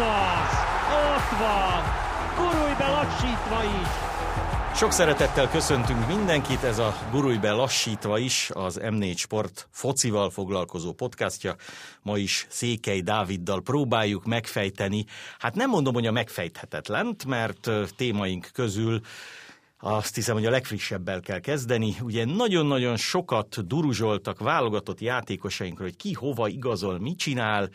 az! Ott van! Gurulj be lassítva is! Sok szeretettel köszöntünk mindenkit, ez a Gurulj be lassítva is, az M4 Sport focival foglalkozó podcastja. Ma is Székely Dáviddal próbáljuk megfejteni, hát nem mondom, hogy a megfejthetetlent, mert témaink közül azt hiszem, hogy a legfrissebbel kell kezdeni. Ugye nagyon-nagyon sokat duruzsoltak válogatott játékosainkról, hogy ki hova igazol, mit csinál.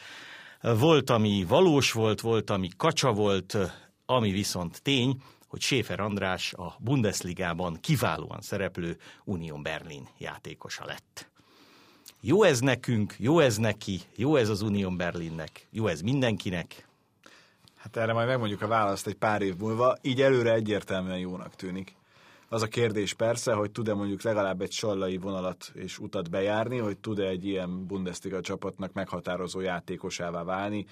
Volt, ami valós volt, volt, ami kacsa volt, ami viszont tény, hogy Schäfer András a Bundesligában kiválóan szereplő Union Berlin játékosa lett. Jó ez nekünk, jó ez neki, jó ez az Union Berlinnek, jó ez mindenkinek. Hát erre majd megmondjuk a választ egy pár év múlva, így előre egyértelműen jónak tűnik. Az a kérdés persze, hogy tud-e mondjuk legalább egy sallai vonalat és utat bejárni, hogy tud-e egy ilyen Bundesliga csapatnak meghatározó játékosává válni,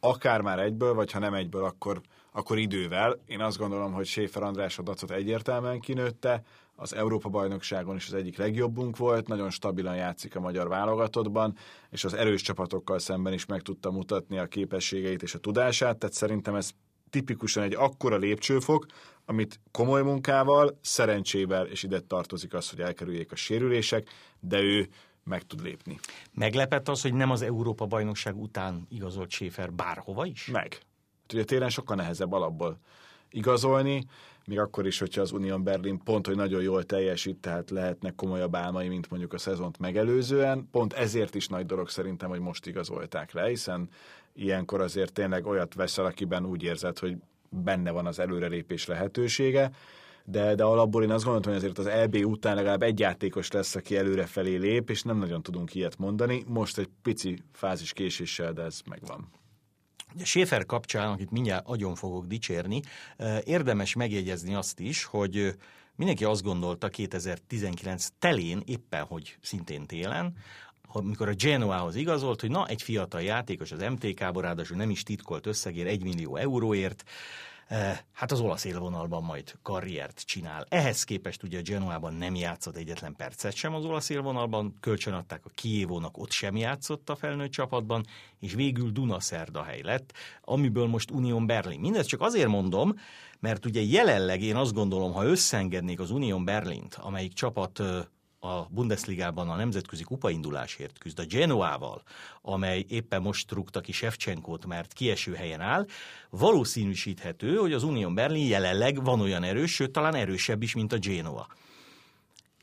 akár már egyből, vagy ha nem egyből, akkor, akkor idővel. Én azt gondolom, hogy Séfer András a dacot egyértelműen kinőtte, az Európa-bajnokságon is az egyik legjobbunk volt, nagyon stabilan játszik a magyar válogatottban, és az erős csapatokkal szemben is meg tudta mutatni a képességeit és a tudását, tehát szerintem ez tipikusan egy akkora lépcsőfok, amit komoly munkával, szerencsével, és ide tartozik az, hogy elkerüljék a sérülések, de ő meg tud lépni. Meglepett az, hogy nem az Európa-bajnokság után igazolt Schäfer bárhova is? Meg. Hát ugye téren sokkal nehezebb alapból igazolni, még akkor is, hogyha az Union Berlin pont, hogy nagyon jól teljesít, tehát lehetnek komolyabb álmai, mint mondjuk a szezont megelőzően. Pont ezért is nagy dolog szerintem, hogy most igazolták le, hiszen ilyenkor azért tényleg olyat veszel, akiben úgy érzed, hogy benne van az előrelépés lehetősége, de, de alapból én azt gondoltam, hogy azért az EB után legalább egy játékos lesz, aki előrefelé lép, és nem nagyon tudunk ilyet mondani. Most egy pici fázis késéssel, de ez megvan. A Schäfer kapcsán, akit mindjárt agyon fogok dicsérni, érdemes megjegyezni azt is, hogy mindenki azt gondolta 2019 telén, éppen hogy szintén télen, amikor a Genoához igazolt, hogy na, egy fiatal játékos az MTK-ból, ráadásul nem is titkolt összegér 1 millió euróért, Eh, hát az olasz élvonalban majd karriert csinál. Ehhez képest ugye a Genoában nem játszott egyetlen percet sem az olasz élvonalban, kölcsönadták a Kievónak, ott sem játszott a felnőtt csapatban, és végül Dunaszerdahely lett, amiből most Union Berlin. Mindezt csak azért mondom, mert ugye jelenleg én azt gondolom, ha összeengednék az Union Berlint, amelyik csapat a Bundesligában a nemzetközi kupaindulásért küzd a Genoával, amely éppen most rúgta ki Shevchenkót, mert kieső helyen áll, valószínűsíthető, hogy az Union Berlin jelenleg van olyan erős, sőt talán erősebb is, mint a Genoa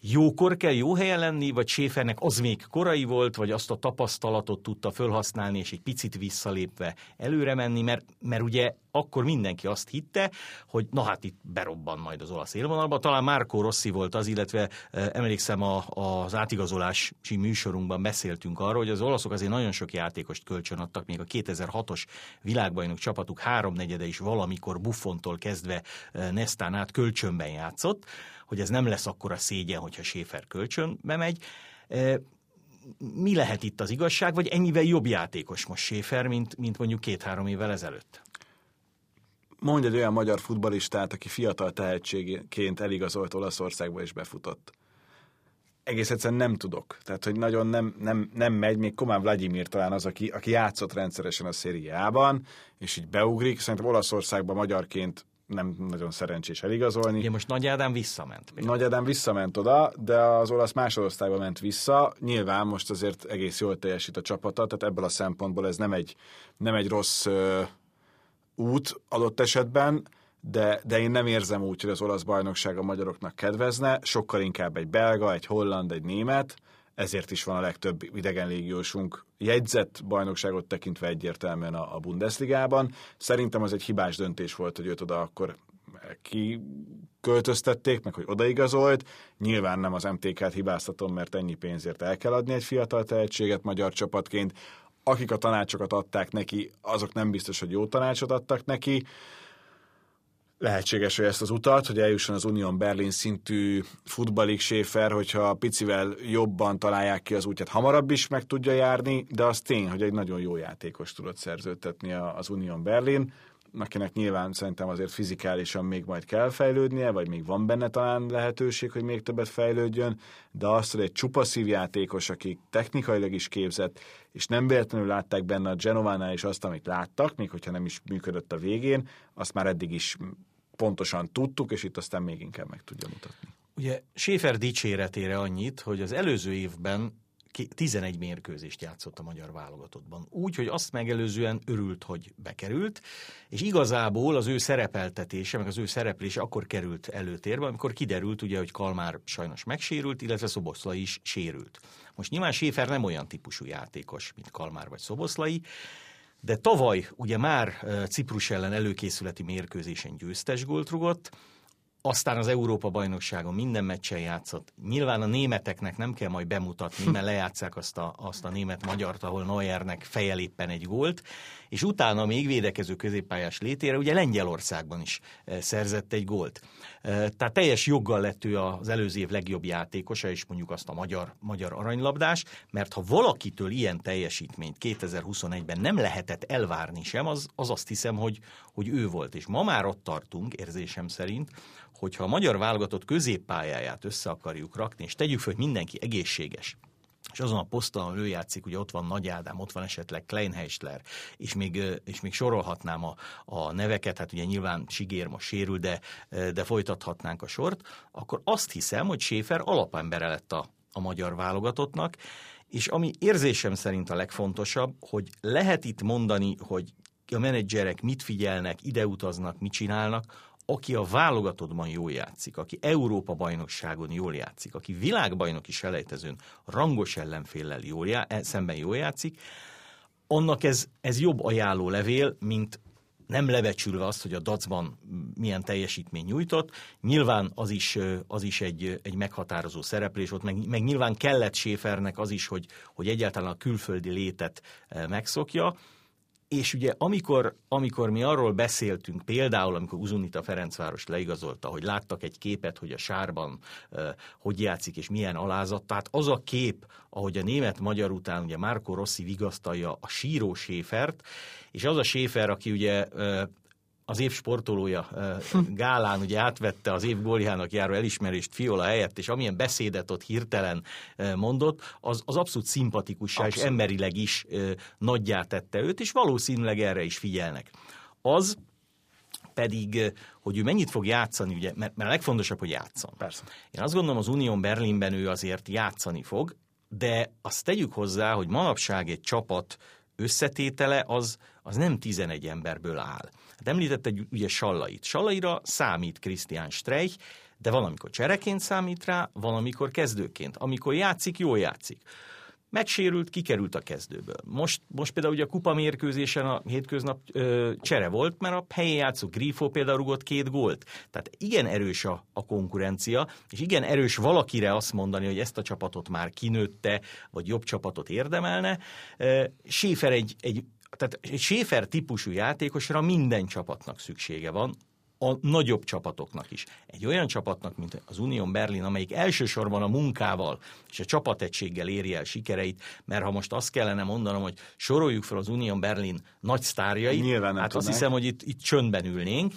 jókor kell jó helyen lenni, vagy Schäfernek az még korai volt, vagy azt a tapasztalatot tudta felhasználni, és egy picit visszalépve előre menni, mert, mert ugye akkor mindenki azt hitte, hogy na hát itt berobban majd az olasz élvonalba. Talán Márkó Rossi volt az, illetve e, emlékszem a, az átigazolási műsorunkban beszéltünk arról, hogy az olaszok azért nagyon sok játékost kölcsön adtak, még a 2006-os világbajnok csapatuk háromnegyede is valamikor Buffontól kezdve e, Nestán át kölcsönben játszott hogy ez nem lesz akkora szégyen, hogyha Schäfer kölcsönbe megy. E, mi lehet itt az igazság, vagy ennyivel jobb játékos most Schäfer, mint, mint mondjuk két-három évvel ezelőtt? Mondj egy olyan magyar futbalistát, aki fiatal tehetségként eligazolt Olaszországba és befutott. Egész egyszerűen nem tudok. Tehát, hogy nagyon nem, nem, nem megy, még Komán Vladimir talán az, aki, aki játszott rendszeresen a szériában, és így beugrik. Szerintem Olaszországban magyarként nem nagyon szerencsés eligazolni. Ugye most Nagy Ádám visszament. Például. Nagy Ádám visszament oda, de az olasz másodosztályba ment vissza. Nyilván most azért egész jól teljesít a csapata, tehát ebből a szempontból ez nem egy, nem egy rossz ö, út adott esetben, de, de én nem érzem úgy, hogy az olasz bajnokság a magyaroknak kedvezne, sokkal inkább egy belga, egy holland, egy német, ezért is van a legtöbb idegenlégiósunk jegyzett bajnokságot tekintve egyértelműen a, a Bundesligában. Szerintem az egy hibás döntés volt, hogy őt oda akkor ki költöztették, meg hogy odaigazolt. Nyilván nem az MTK-t hibáztatom, mert ennyi pénzért el kell adni egy fiatal tehetséget magyar csapatként. Akik a tanácsokat adták neki, azok nem biztos, hogy jó tanácsot adtak neki lehetséges, hogy ezt az utat, hogy eljusson az Unión Berlin szintű futballig séfer, hogyha picivel jobban találják ki az útját, hamarabb is meg tudja járni, de az tény, hogy egy nagyon jó játékos tudott szerződtetni az Unión Berlin. akinek nyilván szerintem azért fizikálisan még majd kell fejlődnie, vagy még van benne talán lehetőség, hogy még többet fejlődjön, de azt, hogy egy csupa szívjátékos, aki technikailag is képzett, és nem véletlenül látták benne a Genovánál is azt, amit láttak, még hogyha nem is működött a végén, azt már eddig is pontosan tudtuk, és itt aztán még inkább meg tudja mutatni. Ugye Schäfer dicséretére annyit, hogy az előző évben 11 mérkőzést játszott a magyar válogatottban. Úgy, hogy azt megelőzően örült, hogy bekerült, és igazából az ő szerepeltetése, meg az ő szereplése akkor került előtérbe, amikor kiderült ugye, hogy Kalmár sajnos megsérült, illetve Szoboszlai is sérült. Most nyilván Schäfer nem olyan típusú játékos, mint Kalmár vagy Szoboszlai, de tavaly ugye már Ciprus ellen előkészületi mérkőzésen győztes gólt rugott, aztán az Európa-bajnokságon minden meccsen játszott. Nyilván a németeknek nem kell majd bemutatni, mert lejátszák azt a, azt a német-magyart, ahol Neuernek fejel éppen egy gólt, és utána még védekező középpályás létére ugye Lengyelországban is e, szerzett egy gólt. E, tehát teljes joggal lett ő az előző év legjobb játékosa, és mondjuk azt a magyar, magyar aranylabdás, mert ha valakitől ilyen teljesítményt 2021-ben nem lehetett elvárni sem, az, az azt hiszem, hogy, hogy ő volt. És ma már ott tartunk, érzésem szerint, hogyha a magyar válogatott középpályáját össze akarjuk rakni, és tegyük fel, hogy mindenki egészséges, és azon a poszton, ahol ő játszik, ugye ott van Nagy Ádám, ott van esetleg Kleinheisler, és még, és még sorolhatnám a, a neveket, hát ugye nyilván Sigér most sérül, de, de folytathatnánk a sort, akkor azt hiszem, hogy Schäfer alapembere lett a, a magyar válogatottnak, és ami érzésem szerint a legfontosabb, hogy lehet itt mondani, hogy a menedzserek mit figyelnek, ide utaznak, mit csinálnak, aki a válogatottban jól játszik, aki Európa bajnokságon jól játszik, aki világbajnoki selejtezőn rangos ellenféllel jól já, e, szemben jól játszik, annak ez, ez jobb ajánló levél, mint nem lebecsülve azt, hogy a dacban milyen teljesítmény nyújtott. Nyilván az is, az is egy, egy meghatározó szereplés volt, meg, meg nyilván kellett Schäfernek az is, hogy, hogy egyáltalán a külföldi létet megszokja, és ugye amikor, amikor mi arról beszéltünk, például amikor Uzunita Ferencváros leigazolta, hogy láttak egy képet, hogy a sárban uh, hogy játszik és milyen alázat, tehát az a kép, ahogy a német-magyar után ugye Márko Rossi vigasztalja a síró Séfert, és az a Séfer, aki ugye uh, az év sportolója Gálán ugye átvette az év góljának járó elismerést Fiola helyett, és amilyen beszédet ott hirtelen mondott, az, az abszolút szimpatikussá abszolút. és emberileg is nagyjá tette őt, és valószínűleg erre is figyelnek. Az pedig, hogy ő mennyit fog játszani, ugye, mert, mert a legfontosabb, hogy játszon. Persze. Én azt gondolom, az Unión Berlinben ő azért játszani fog, de azt tegyük hozzá, hogy manapság egy csapat összetétele az, az nem 11 emberből áll. Hát említette ugye Sallait. Sallaira számít Christian Streich, de van, amikor csereként számít rá, van, amikor kezdőként. Amikor játszik, jól játszik. Megsérült, kikerült a kezdőből. Most, most például ugye a kupa mérkőzésen a hétköznap ö, csere volt, mert a helyén játszó Grifo például rugott két gólt. Tehát igen erős a, a konkurencia, és igen erős valakire azt mondani, hogy ezt a csapatot már kinőtte, vagy jobb csapatot érdemelne. Schäfer egy, egy tehát egy Schäfer típusú játékosra minden csapatnak szüksége van, a nagyobb csapatoknak is. Egy olyan csapatnak, mint az Unión Berlin, amelyik elsősorban a munkával és a csapategységgel éri el sikereit, mert ha most azt kellene mondanom, hogy soroljuk fel az Unión Berlin nagy sztárjait, Nyilván hát tudnánk. azt hiszem, hogy itt, itt csöndben ülnénk.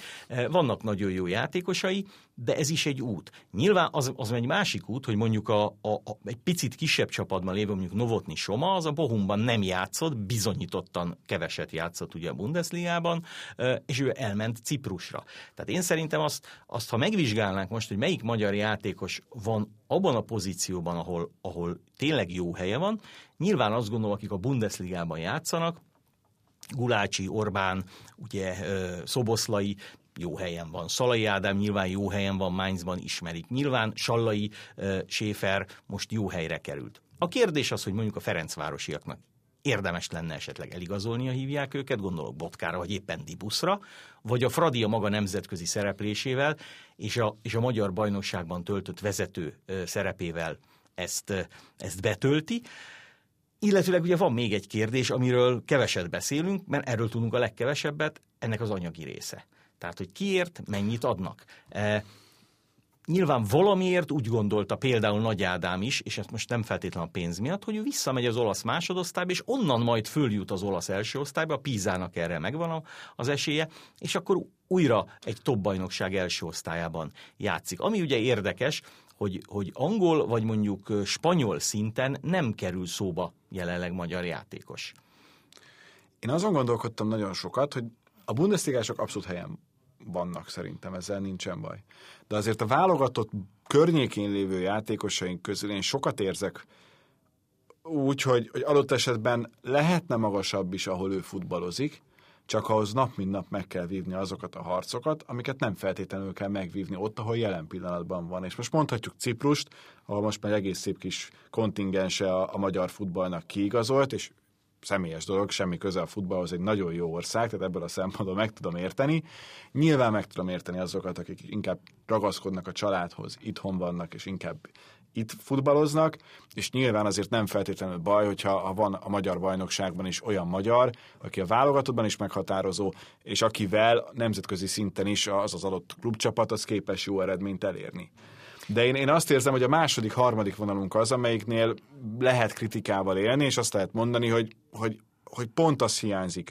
Vannak nagyon jó játékosai, de ez is egy út. Nyilván az, az egy másik út, hogy mondjuk a, a, a, egy picit kisebb csapatban lévő, mondjuk Novotni Soma, az a Bohumban nem játszott, bizonyítottan keveset játszott ugye a Bundesligában, és ő elment Ciprusra. Tehát én szerintem azt, azt ha megvizsgálnánk most, hogy melyik magyar játékos van abban a pozícióban, ahol, ahol tényleg jó helye van, nyilván azt gondolom, akik a Bundesligában játszanak, Gulácsi, Orbán, ugye Szoboszlai, jó helyen van. Szalai Ádám nyilván jó helyen van, Mainzban ismerik. Nyilván Sallai Séfer most jó helyre került. A kérdés az, hogy mondjuk a Ferencvárosiaknak érdemes lenne esetleg eligazolnia hívják őket, gondolok Botkára, vagy éppen Dibuszra, vagy a Fradi a maga nemzetközi szereplésével, és a, és a magyar bajnokságban töltött vezető szerepével ezt, ezt betölti. Illetőleg ugye van még egy kérdés, amiről keveset beszélünk, mert erről tudunk a legkevesebbet, ennek az anyagi része. Tehát, hogy kiért mennyit adnak. E, nyilván valamiért úgy gondolta például Nagy Ádám is, és ezt most nem feltétlenül a pénz miatt, hogy ő visszamegy az olasz másodosztályba, és onnan majd följut az olasz első osztályba, a Pízának erre megvan az esélye, és akkor újra egy top bajnokság első osztályában játszik. Ami ugye érdekes, hogy, hogy angol vagy mondjuk spanyol szinten nem kerül szóba jelenleg magyar játékos. Én azon gondolkodtam nagyon sokat, hogy a bundesligások abszolút helyen vannak szerintem, ezzel nincsen baj. De azért a válogatott környékén lévő játékosaink közül én sokat érzek úgy, hogy, hogy adott esetben lehetne magasabb is, ahol ő futballozik, csak ahhoz nap mint nap meg kell vívni azokat a harcokat, amiket nem feltétlenül kell megvívni ott, ahol jelen pillanatban van. És most mondhatjuk Ciprust, ahol most már egész szép kis kontingense a, a magyar futballnak kiigazolt, és személyes dolog, semmi köze a futballhoz, egy nagyon jó ország, tehát ebből a szempontból meg tudom érteni. Nyilván meg tudom érteni azokat, akik inkább ragaszkodnak a családhoz, itthon vannak, és inkább itt futballoznak, és nyilván azért nem feltétlenül baj, hogyha ha van a magyar bajnokságban is olyan magyar, aki a válogatottban is meghatározó, és akivel nemzetközi szinten is az az adott klubcsapat az képes jó eredményt elérni. De én, én azt érzem, hogy a második, harmadik vonalunk az, amelyiknél lehet kritikával élni, és azt lehet mondani, hogy, hogy, hogy pont az hiányzik,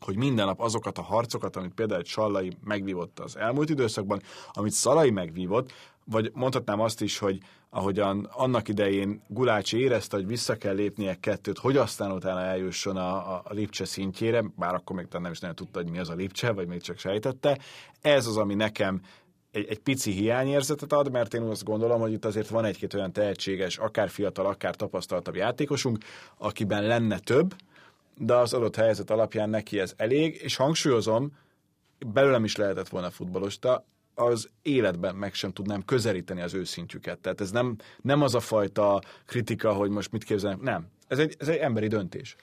hogy minden nap azokat a harcokat, amit például Sallai megvívott az elmúlt időszakban, amit Szalai megvívott, vagy mondhatnám azt is, hogy ahogyan annak idején Gulácsi érezte, hogy vissza kell lépnie kettőt, hogy aztán utána eljusson a, a, a Lipcse szintjére, bár akkor még nem is nagyon tudta, hogy mi az a Lipcse, vagy még csak sejtette. Ez az, ami nekem egy, egy pici hiányérzetet ad, mert én azt gondolom, hogy itt azért van egy-két olyan tehetséges, akár fiatal, akár tapasztaltabb játékosunk, akiben lenne több, de az adott helyzet alapján neki ez elég, és hangsúlyozom, belőlem is lehetett volna futballosta, az életben meg sem tudnám közelíteni az őszintjüket. Tehát ez nem, nem az a fajta kritika, hogy most mit képzelnek, nem. Ez egy, ez egy emberi döntés.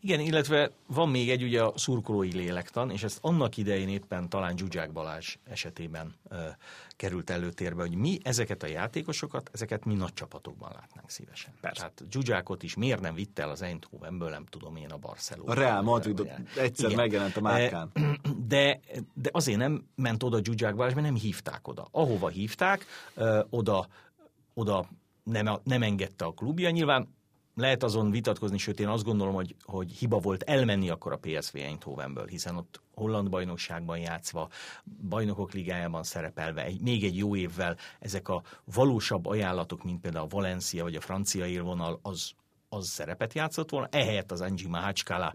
Igen, illetve van még egy ugye a szurkolói lélektan, és ezt annak idején éppen talán Zsuzsák Balázs esetében ö, került előtérbe, hogy mi ezeket a játékosokat, ezeket mi nagy csapatokban látnánk szívesen. Persze. Tehát Zsuzsákot is miért nem vitte el az Eindhovenből, nem tudom én a Barcelona. A Real Madrid egyszer Igen. megjelent a márkán. De, de azért nem ment oda Zsuzsák Balázs, mert nem hívták oda. Ahova hívták, ö, oda, oda nem, nem engedte a klubja. Nyilván lehet azon vitatkozni, sőt én azt gondolom, hogy, hogy hiba volt elmenni akkor a PSV Eindhovenből, hiszen ott holland bajnokságban játszva, bajnokok ligájában szerepelve, egy, még egy jó évvel ezek a valósabb ajánlatok, mint például a Valencia vagy a francia élvonal, az, az szerepet játszott volna. Ehelyett az Angie Mahacskala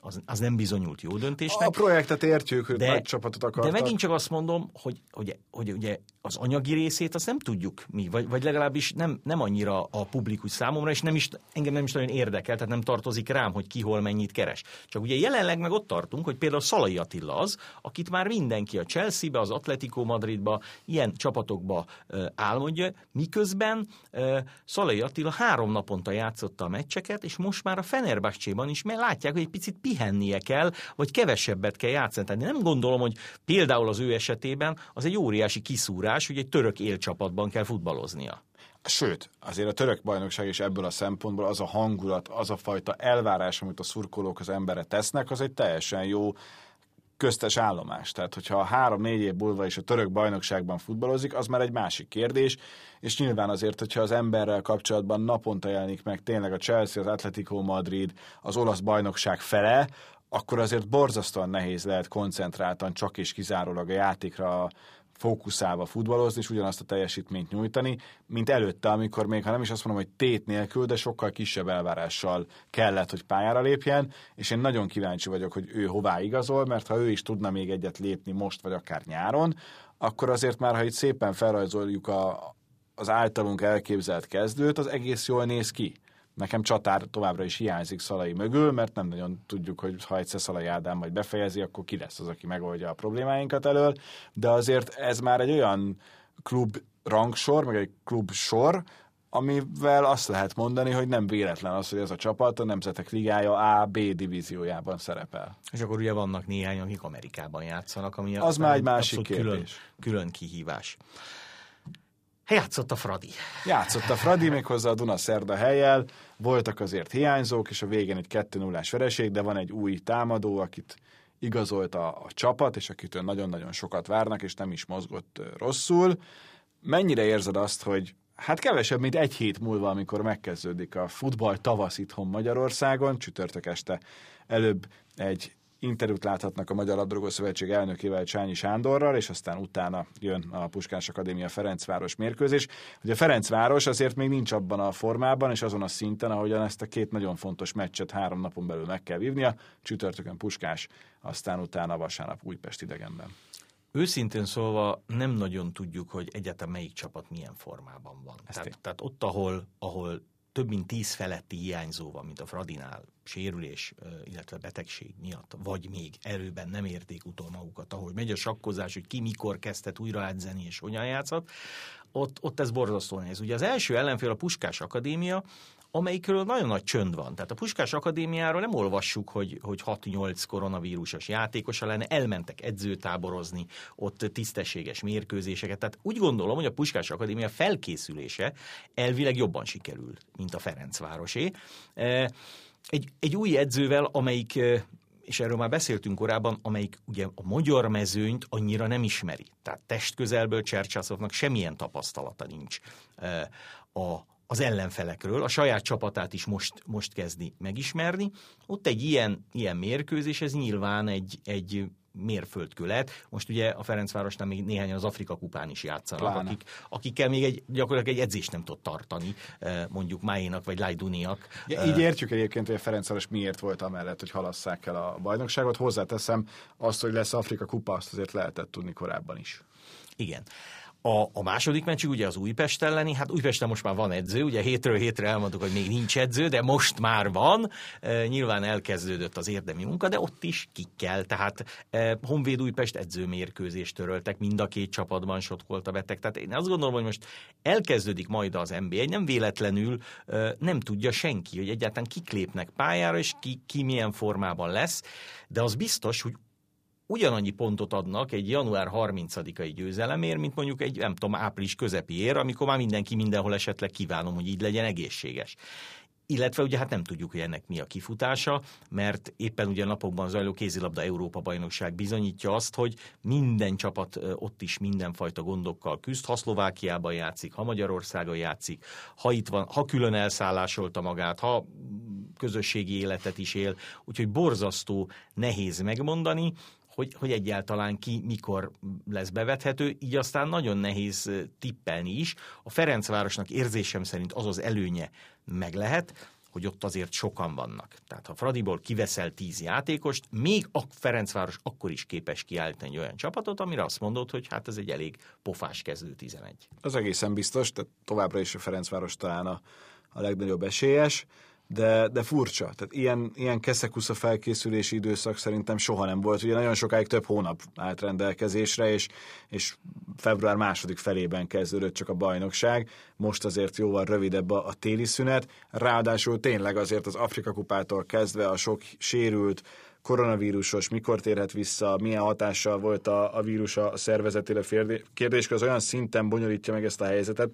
az, az nem bizonyult jó döntésnek. A projektet értjük, de, nagy csapatot akartak. De megint csak azt mondom, hogy, hogy, hogy ugye az anyagi részét azt nem tudjuk mi, vagy, vagy legalábbis nem, nem annyira a publikus számomra, és nem is, engem nem is nagyon érdekel, tehát nem tartozik rám, hogy ki hol mennyit keres. Csak ugye jelenleg meg ott tartunk, hogy például Szalai Attila az, akit már mindenki a Chelsea-be, az Atletico Madridba, ilyen csapatokba uh, álmodja, miközben uh, Szalai Attila három naponta játszotta a meccseket, és most már a Fenerbahce-ban is, mert látják, hogy egy picit pihennie kell, vagy kevesebbet kell játszani. Tehát nem gondolom, hogy például az ő esetében az egy óriási kiszúrás, hogy egy török élcsapatban kell futballoznia. Sőt, azért a török bajnokság is ebből a szempontból az a hangulat, az a fajta elvárás, amit a szurkolók az emberre tesznek, az egy teljesen jó köztes állomás. Tehát, hogyha három-négy év múlva is a török bajnokságban futballozik, az már egy másik kérdés, és nyilván azért, hogyha az emberrel kapcsolatban naponta jelenik meg tényleg a Chelsea, az Atletico Madrid, az olasz bajnokság fele, akkor azért borzasztóan nehéz lehet koncentráltan csak és kizárólag a játékra fókuszálva futballozni, és ugyanazt a teljesítményt nyújtani, mint előtte, amikor még, ha nem is azt mondom, hogy tét nélkül, de sokkal kisebb elvárással kellett, hogy pályára lépjen, és én nagyon kíváncsi vagyok, hogy ő hová igazol, mert ha ő is tudna még egyet lépni most, vagy akár nyáron, akkor azért már, ha itt szépen felrajzoljuk a, az általunk elképzelt kezdőt, az egész jól néz ki. Nekem csatár továbbra is hiányzik Szalai mögül, mert nem nagyon tudjuk, hogy ha egyszer Szalai Ádám majd befejezi, akkor ki lesz az, aki megoldja a problémáinkat elől, de azért ez már egy olyan klub rangsor, meg egy klub sor, amivel azt lehet mondani, hogy nem véletlen az, hogy ez a csapat a Nemzetek Ligája A-B divíziójában szerepel. És akkor ugye vannak néhány, akik Amerikában játszanak, ami az már egy másik kérdés. Külön, külön kihívás. Játszott a Fradi. Játszott a Fradi, méghozzá a Duna Szerda helyel. Voltak azért hiányzók, és a végén egy 2 0 vereség, de van egy új támadó, akit igazolt a, a csapat, és akitől nagyon-nagyon sokat várnak, és nem is mozgott rosszul. mennyire érzed azt, hogy hát kevesebb, mint egy hét múlva, amikor megkezdődik a futball tavasz itthon Magyarországon, csütörtök este előbb egy interjút láthatnak a Magyar Labdarúgó Szövetség elnökével Csányi Sándorral, és aztán utána jön a Puskás Akadémia Ferencváros mérkőzés. Ugye Ferencváros azért még nincs abban a formában, és azon a szinten, ahogyan ezt a két nagyon fontos meccset három napon belül meg kell vívnia, csütörtökön Puskás, aztán utána vasárnap Újpest idegenben. Őszintén szólva nem nagyon tudjuk, hogy egyáltalán melyik csapat milyen formában van. Tehát, tehát ott, ahol, ahol több mint tíz feletti hiányzó van, mint a Fradinál, sérülés, illetve betegség miatt, vagy még erőben nem érték utol magukat, ahol megy a sakkozás, hogy ki mikor kezdett újra edzeni és hogyan játszott, ott, ott ez borzasztó nehéz. Ugye az első ellenfél a Puskás Akadémia, amelyikről nagyon nagy csönd van. Tehát a Puskás Akadémiáról nem olvassuk, hogy, hogy 6-8 koronavírusos játékosa lenne, elmentek edzőtáborozni, ott tisztességes mérkőzéseket. Tehát úgy gondolom, hogy a Puskás Akadémia felkészülése elvileg jobban sikerül, mint a Ferencvárosé. Egy, egy új edzővel, amelyik és erről már beszéltünk korábban, amelyik ugye a magyar mezőnyt annyira nem ismeri. Tehát testközelből Csercsászovnak semmilyen tapasztalata nincs e, a, az ellenfelekről, a saját csapatát is most, most kezdi megismerni. Ott egy ilyen, ilyen mérkőzés, ez nyilván egy, egy mérföldkő lehet. Most ugye a Ferencvárosnál még néhányan az Afrika kupán is játszanak, akik, akikkel még egy, gyakorlatilag egy edzést nem tud tartani, eh, mondjuk Máénak vagy Lajduniak. Ja, így értjük egyébként, hogy a Ferencváros miért volt amellett, hogy halasszák el a bajnokságot. Hozzáteszem azt, hogy lesz Afrika kupa, azt azért lehetett tudni korábban is. Igen. A, a második meccs ugye az Újpest elleni, hát Újpesten most már van edző, ugye hétről hétre elmondtuk, hogy még nincs edző, de most már van. E, nyilván elkezdődött az érdemi munka, de ott is kell. Tehát e, Honvéd Újpest edzőmérkőzést töröltek, mind a két csapatban sotkolt a beteg. Tehát én azt gondolom, hogy most elkezdődik majd az NBA, nem véletlenül e, nem tudja senki, hogy egyáltalán kik lépnek pályára, és ki, ki milyen formában lesz, de az biztos, hogy ugyanannyi pontot adnak egy január 30-ai győzelemért, mint mondjuk egy, nem tudom, április közepiért, amikor már mindenki mindenhol esetleg kívánom, hogy így legyen egészséges. Illetve ugye hát nem tudjuk, hogy ennek mi a kifutása, mert éppen ugye napokban zajló kézilabda Európa bajnokság bizonyítja azt, hogy minden csapat ott is mindenfajta gondokkal küzd, ha Szlovákiában játszik, ha Magyarországon játszik, ha itt van, ha külön elszállásolta magát, ha közösségi életet is él, úgyhogy borzasztó nehéz megmondani, hogy, hogy egyáltalán ki mikor lesz bevethető, így aztán nagyon nehéz tippelni is. A Ferencvárosnak érzésem szerint az az előnye meg lehet, hogy ott azért sokan vannak. Tehát ha Fradiból kiveszel tíz játékost, még a Ferencváros akkor is képes kiállítani olyan csapatot, amire azt mondod, hogy hát ez egy elég pofás kezdő 11. Az egészen biztos, tehát továbbra is a Ferencváros talán a, a legnagyobb esélyes de, de furcsa. Tehát ilyen, ilyen keszekusza felkészülési időszak szerintem soha nem volt. Ugye nagyon sokáig több hónap állt rendelkezésre, és, és február második felében kezdődött csak a bajnokság. Most azért jóval rövidebb a, a téli szünet. Ráadásul tényleg azért az Afrika kupától kezdve a sok sérült, koronavírusos, mikor térhet vissza, milyen hatással volt a, a vírus a szervezetére kérdés, az olyan szinten bonyolítja meg ezt a helyzetet,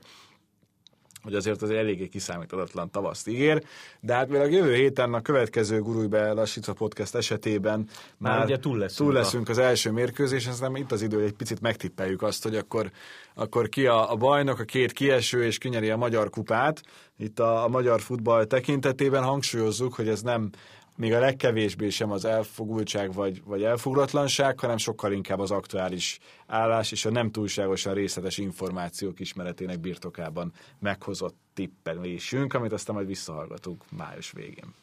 hogy azért az eléggé kiszámíthatatlan tavaszt ígér, de hát még a jövő héten a következő Gurulj lassítva podcast esetében már, már ugye túl leszünk, túl leszünk az első mérkőzés, ez nem itt az idő, hogy egy picit megtippeljük azt, hogy akkor, akkor ki a, a bajnok, a két kieső, és kinyeri a magyar kupát. Itt a, a magyar futball tekintetében hangsúlyozzuk, hogy ez nem még a legkevésbé sem az elfogultság vagy, vagy elfoglatlanság, hanem sokkal inkább az aktuális állás és a nem túlságosan részletes információk ismeretének birtokában meghozott tippelésünk, amit aztán majd visszahallgatunk május végén.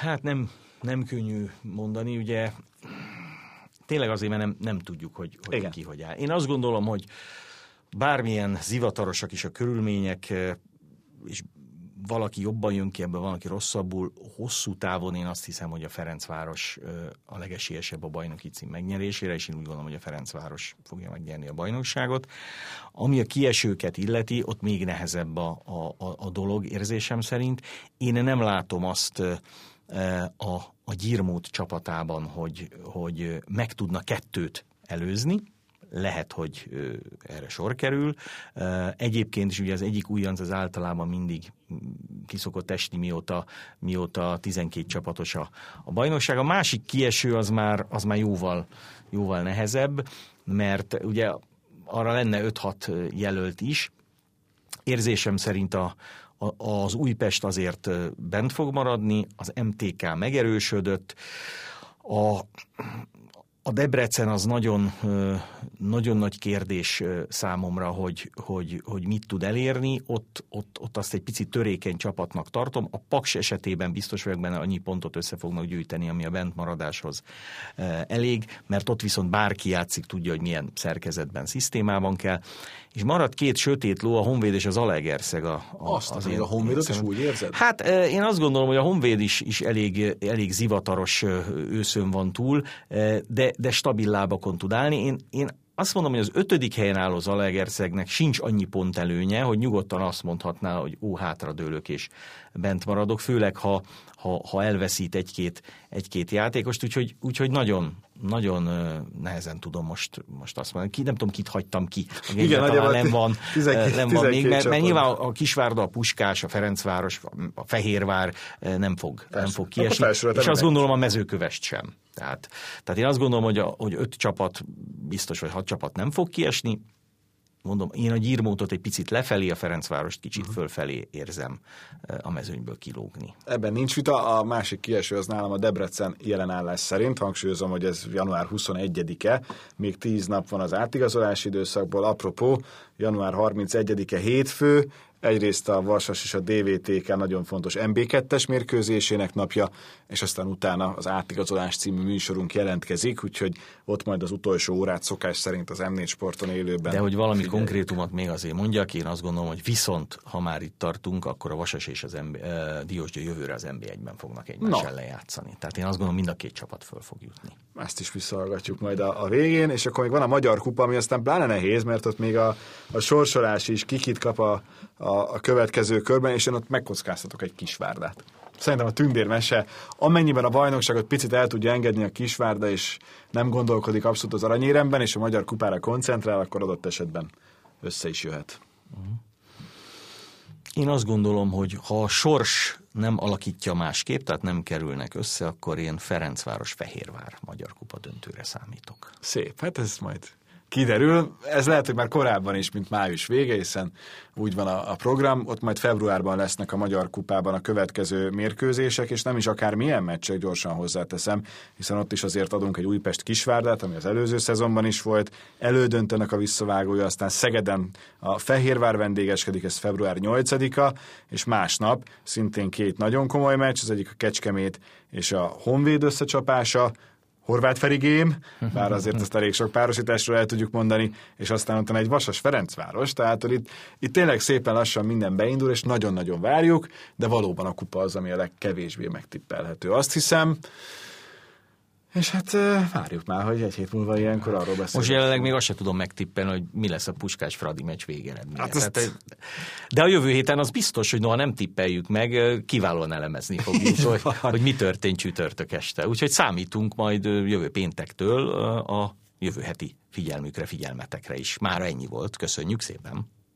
Hát nem, nem könnyű mondani, ugye tényleg azért, mert nem, nem tudjuk, hogy, hogy Igen. ki hogy áll. Én azt gondolom, hogy bármilyen zivatarosak is a körülmények, és valaki jobban jön ki ebből, valaki rosszabbul. Hosszú távon én azt hiszem, hogy a Ferencváros a legesélyesebb a bajnoki cím megnyerésére, és én úgy gondolom, hogy a Ferencváros fogja megnyerni a bajnokságot. Ami a kiesőket illeti, ott még nehezebb a, a, a dolog érzésem szerint. Én nem látom azt a, a Gyirmót csapatában, hogy, hogy meg tudna kettőt előzni, lehet, hogy erre sor kerül. Egyébként is ugye az egyik újonc az általában mindig kiszokott esni, mióta, mióta 12 csapatos a, a bajnokság. A másik kieső az már, az már jóval, jóval nehezebb, mert ugye arra lenne 5-6 jelölt is. Érzésem szerint a, a, az Újpest azért bent fog maradni, az MTK megerősödött, a, a Debrecen az nagyon, nagyon nagy kérdés számomra, hogy, hogy, hogy mit tud elérni. Ott, ott, ott azt egy picit törékeny csapatnak tartom. A Paks esetében biztos vagyok benne, annyi pontot össze fognak gyűjteni, ami a bentmaradáshoz elég, mert ott viszont bárki játszik, tudja, hogy milyen szerkezetben, szisztémában kell. És marad két sötét ló, a Honvéd és az Alegerszeg. A, a, azt az én, a Honvédot is úgy érzed? Hát én azt gondolom, hogy a Honvéd is, is elég, elég zivataros őszön van túl, de, de stabil lábakon tud állni. Én, én azt mondom, hogy az ötödik helyen álló Zalaegerszegnek sincs annyi pont előnye, hogy nyugodtan azt mondhatná, hogy ó, hátradőlök és bent maradok, főleg ha, ha, ha elveszít egy-két, egy-két játékost, úgyhogy, úgyhogy nagyon, nagyon nehezen tudom most, most azt mondani. Ki, nem tudom, kit hagytam ki. Igen, talán nem van, 12, nem van még, mert, mert nyilván a Kisvárda, a Puskás, a Ferencváros, a Fehérvár nem fog, nem fog kiesni. És azt gondolom a mezőkövest sem. Tehát, tehát én azt gondolom, hogy, a, hogy öt csapat biztos, vagy hat csapat nem fog kiesni, mondom, én a gyírmótot egy picit lefelé, a Ferencvárost kicsit uh-huh. fölfelé érzem a mezőnyből kilógni. Ebben nincs vita, a másik kieső az nálam a Debrecen jelenállás szerint, hangsúlyozom, hogy ez január 21-e, még 10 nap van az átigazolási időszakból, apropó, január 31-e hétfő, Egyrészt a Varsas és a DVTK nagyon fontos MB2-es mérkőzésének napja, és aztán utána az Átigazolás című műsorunk jelentkezik, úgyhogy ott majd az utolsó órát szokás szerint az M4 Sporton élőben. De hogy valami figyelj. konkrétumot még azért mondjak, én azt gondolom, hogy viszont, ha már itt tartunk, akkor a Vasas és az MB, uh, Diósgyő jövőre az MB1-ben fognak egymás no. ellen játszani. Tehát én azt gondolom, mind a két csapat föl fog jutni. Ezt is visszahallgatjuk majd a, a végén, és akkor még van a Magyar Kupa, ami aztán pláne nehéz, mert ott még a, a sorsolás is kikit kap a, a a, következő körben, és én ott megkockáztatok egy kisvárdát. Szerintem a tündérmese, amennyiben a bajnokságot picit el tudja engedni a kisvárda, és nem gondolkodik abszolút az aranyéremben, és a magyar kupára koncentrál, akkor adott esetben össze is jöhet. Én azt gondolom, hogy ha a sors nem alakítja másképp, tehát nem kerülnek össze, akkor én Ferencváros-Fehérvár magyar kupa döntőre számítok. Szép, hát ez majd kiderül. Ez lehet, hogy már korábban is, mint május vége, hiszen úgy van a, a program. Ott majd februárban lesznek a Magyar Kupában a következő mérkőzések, és nem is akár milyen meccsek gyorsan hozzáteszem, hiszen ott is azért adunk egy Újpest Kisvárdát, ami az előző szezonban is volt. Elődöntenek a visszavágója, aztán Szegeden a Fehérvár vendégeskedik, ez február 8-a, és másnap szintén két nagyon komoly meccs, az egyik a Kecskemét és a Honvéd összecsapása, Horváth Ferigém, bár azért ezt elég sok párosításról el tudjuk mondani, és aztán utána egy Vasas Ferencváros, tehát itt, itt tényleg szépen lassan minden beindul, és nagyon-nagyon várjuk, de valóban a kupa az, ami a legkevésbé megtippelhető. Azt hiszem, és hát várjuk már, hogy egy hét múlva ilyenkor arról beszélünk. Most jelenleg még azt sem tudom megtippelni, hogy mi lesz a Puskás Fradi meccs végeredménye. Hát ezt... De a jövő héten az biztos, hogy noha nem tippeljük meg, kiválóan elemezni fogjuk, hogy, hogy mi történt csütörtök este. Úgyhogy számítunk majd jövő péntektől a jövő heti figyelmükre, figyelmetekre is. Már ennyi volt. Köszönjük szépen!